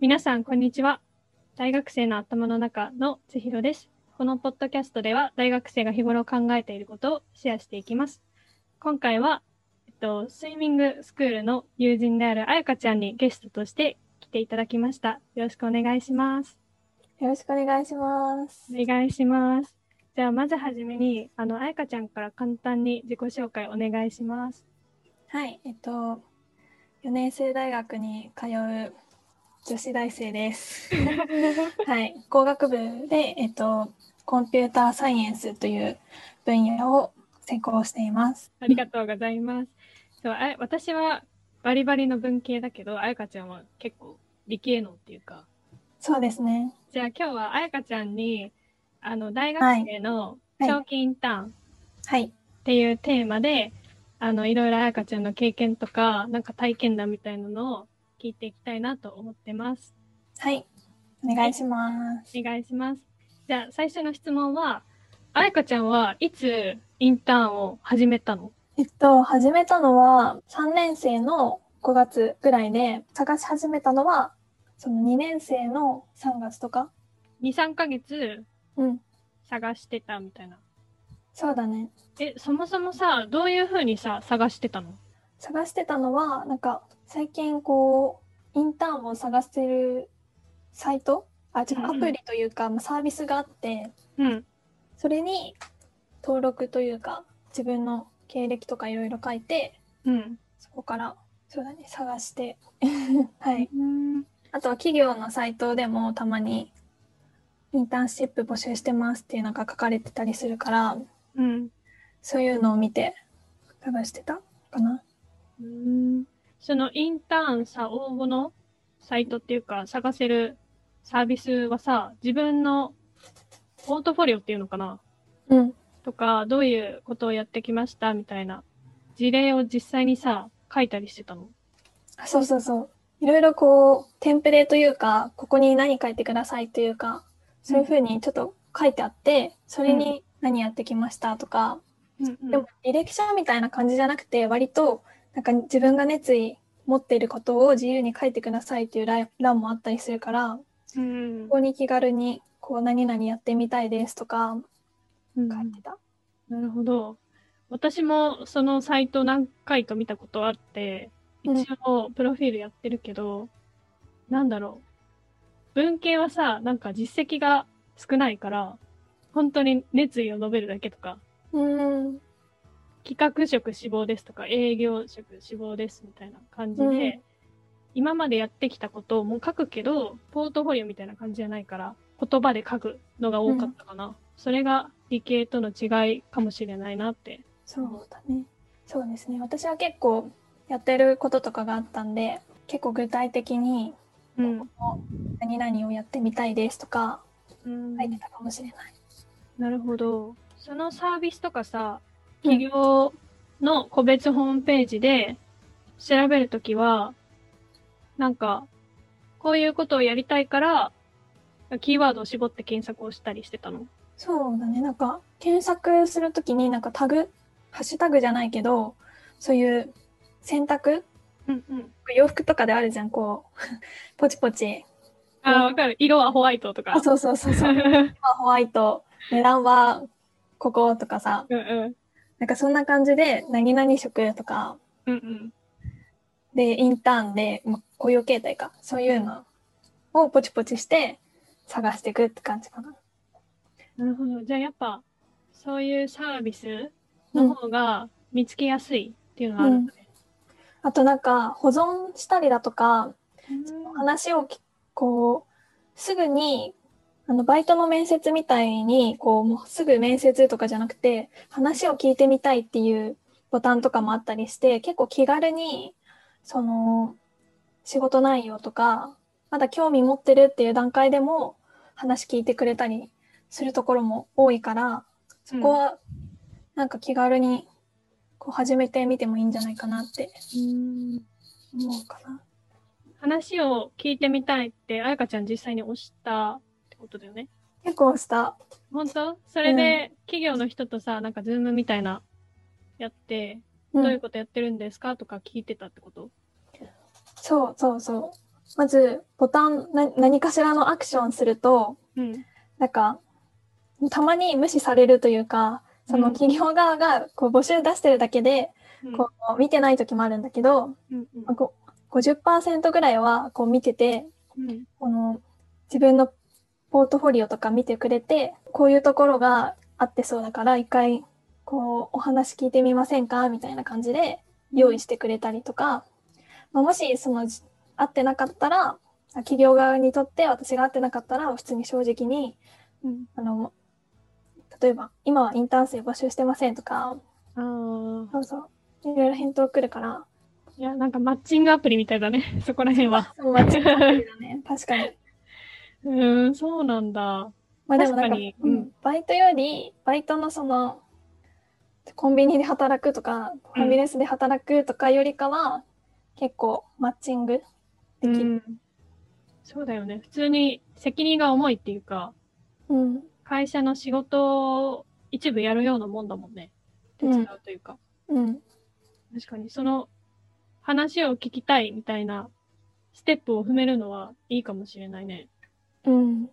皆さん、こんにちは。大学生の頭の中の千尋です。このポッドキャストでは、大学生が日頃考えていることをシェアしていきます。今回は、えっと、スイミングスクールの友人であるあやかちゃんにゲストとして来ていただきました。よろしくお願いします。よろしくお願いします。お願いします。じゃあ、まずはじめに、あの、あやかちゃんから簡単に自己紹介お願いします。はい、えっと、4年生大学に通う女子大生です。はい、工学部で、えっと、コンピューターサイエンスという分野を専攻しています。ありがとうございます。そうあ私はバリバリの文系だけど、あやかちゃんは結構理系能っていうか。そうですね。じゃあ今日はあやかちゃんに、あの、大学生のはい長期インターンっはい、ていうテーマで、あの、いろいろあやかちゃんの経験とか、なんか体験談みたいなのを聞いていきたいなと思ってます。はい、お願いします。お願いします。じゃあ最初の質問は、あやかちゃんはいつインターンを始めたの？えっと、始めたのは3年生の5月ぐらいで、探し始めたのは、その2年生の3月とか？?2、3ヶ月うん、探してたみたいな。そうだね。え、そもそもさ、どういう風にさ、探してたの？探してたのはなんか最近こうインターンを探してるサイト？あ違うアプリというか、まあサービスがあってうん。それに登録というか自分の経歴とかいろいろ書いてうん。そこからそうだね探して はいうん。あとは企業のサイトでもたまにインターンシップ募集してますっていうのが書かれてたりするからうん。そういうのを見て探してたかなうん。そのインターンさ、応募のサイトっていうか、探せるサービスはさ、自分のポートフォリオっていうのかな？うんとか、どういうことをやってきました？みたいな事例を実際にさ、書いたりしてたの？あそうそうそう。いろいろこう、テンプレというか、ここに何書いてくださいというか、そういうふうにちょっと書いてあって、それに何やってきましたとか、うん、うん。でも履歴書みたいな感じじゃなくて、割と、なんか自分が熱意持っていることを自由に書いてくださいっていう欄欄もあったりするから、こうん。こに気軽に、こう、何々やってみたいですとか、うん書いてた。なるほど。私もそのサイト何回か見たことあって、うん一応プロフィールやってるけど、なんだろう。文系はさ、なんか実績が少ないから、本当に熱意を述べるだけとか、うん。企画職志望ですとか、営業職志望ですみたいな感じで、うん今までやってきたことをもう書くけど、ポートフォリオみたいな感じじゃないから、言葉で書くのが多かったかな。それが理系との違いかもしれないなってそうだね。そうですね。私は結構やってることとかがあったんで、結構具体的にうん。何々をやってみたいですとかうん書いてたかもしれない。なるほど。そのサービスとかさ、企業の個別ホームページで調べるときは、なんか、こういうことをやりたいから、キーワードを絞って検索をしたりしてたの？そうだね。なんか検索するときになんかタグ、ハッシュタグじゃないけど、そういう選択？うんうん。洋服とかであるじゃん、こう、ポチポチ。あ、わかる。色はホワイトとか。あ、そうそうそうそう。ホワイト、値段はこことかさ、うんうん。なんかそんな感じで、何々色とか、うんうん。で、インターンで、ま、雇用形態か、そういうのをポチポチして探していくって感じかな。なるほど。じゃあやっぱ、そういうサービスの方が見つけやすいっていうのがあるんだね。あとなんか、保存したりだとか、うん話をきこう、すぐに、あの、バイトの面接みたいに、こう、もうすぐ面接とかじゃなくて、話を聞いてみたいっていうボタンとかもあったりして、結構気軽に、その、仕事内容とか、まだ興味持ってるっていう段階でも、話聞いてくれたりするところも多いから、そこは、なんか気軽に、こう、始めてみてもいいんじゃないかなってうん思うかな。話を聞いてみたいって、あやかちゃん実際に押したことだよね。結構した。本当？それで、企業の人とさ、なんかズームみたいな、やって、うんどういうことやってるんですかとか聞いてたってこと？そうそうそう。まず、ボタン、な何かしらのアクションすると、うん。なんか、たまに無視されるというか、そのうん企業側がこう募集出してるだけで、こう見てない時もあるんだけど、うん。まあご50%ぐらいはこう見てて、うん。この自分のポートフォリオとか見てくれて、こういうところがあってそうだから、一回こうお話聞いてみませんか？みたいな感じで用意してくれたりとか、まあ、もしそのじ合ってなかったら、企業側にとって私が合ってなかったら、普通に正直に、うん。あの、例えば、今はインターン生募集してませんとか、ああ。そうそう、いろいろ返答来るから、いや、なんかマッチングアプリみたいだね。そこら辺は。そう間違ってるよね。確かに。うーん、そうなんだ。まあでもなんか確かにううんん、バイトより、バイトのその、コンビニで働くとか、ファミレスで働くとかよりかは、結構マッチングできる。うん。そうだよね。普通に責任が重いっていうか、うん。会社の仕事を一部やるようなもんだもんね。手伝うというか。うん。確かに、その話を聞きたいみたいなステップを踏めるのはいいかもしれないね。うん。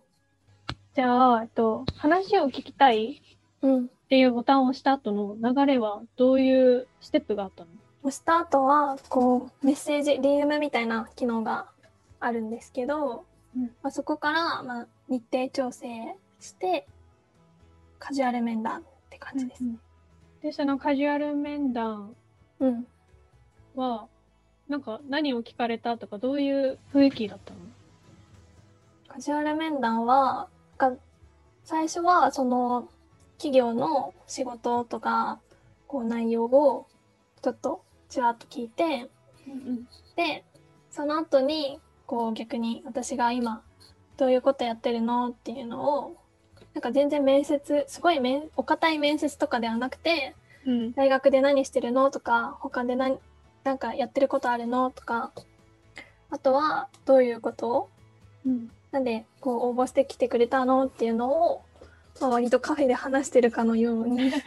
じゃあ、えっと、話を聞きたいうん。っていうボタンを押した後の流れはどういうステップがあったの？押した後は、こう、メッセージ、DM みたいな機能があるんですけど、うんまあ、そこから、まあ、日程調整して、カジュアル面談って感じです。で、そのカジュアル面談うん。は、なんか何を聞かれたとかどういう雰囲気だったの？カジュアル面談は、が最初はその企業の仕事とか、こう内容をちょっとちらっと聞いて、うんで、その後に、こう逆に私が今どういうことやってるのっていうのを、なんか全然面接、すごい面お堅い面接とかではなくて、うん。大学で何してるのとか、他で何、なんかやってることあるのとか、あとはどういうことをうん。なんで、こう、応募してきてくれたのっていうのを、まあ、割とカフェで話してるかのように、ちょっ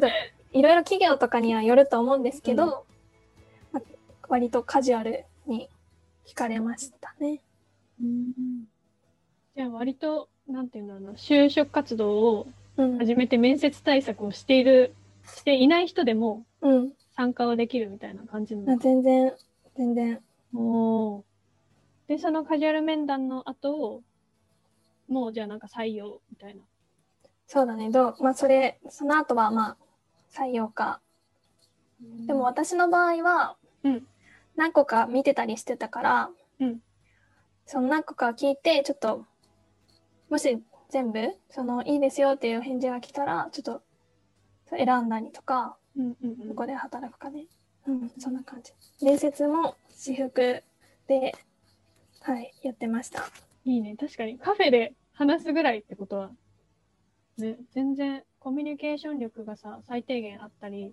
と、いろいろ企業とかにはよると思うんですけど、まあ割とカジュアルに聞かれましたね。うんじゃあ割と、なんていうんだろうな、就職活動をうん。始めて面接対策をしている、していない人でもうん。参加はできるみたいな感じの？か。全然、全然。おーで、そのカジュアル面談の後、もうじゃあなんか採用みたいな。そうだね。どう、まあ、それ、その後は、まあ、採用か。でも私の場合は、うん何個か見てたりしてたから、うんその何個か聞いて、ちょっと、もし全部、その、いいですよっていう返事が来たら、ちょっと、選んだりとか、うんうんうんどこで働くかね。うん、そんな感じ。面接も私服で、はい、やってました。いいね。確かにカフェで話すぐらいってことは、ね、全然コミュニケーション力がさ、最低限あったり、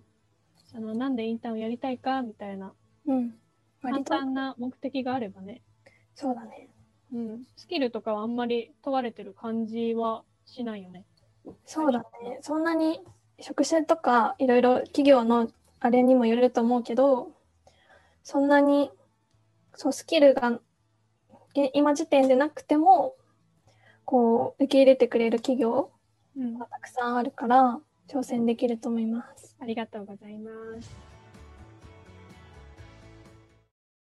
そのなんでインターンをやりたいかみたいな、うん。簡単な目的があればね、そうだね。うん、スキルとかはあんまり問われてる感じはしないよね。そうだね。そんなに職種とかいろいろ企業のあれにもよると思うけど、そんなにそうスキルがげ今時点でなくても、こう受け入れてくれる企業うんがたくさんあるから挑戦できると思います。ありがとうございます。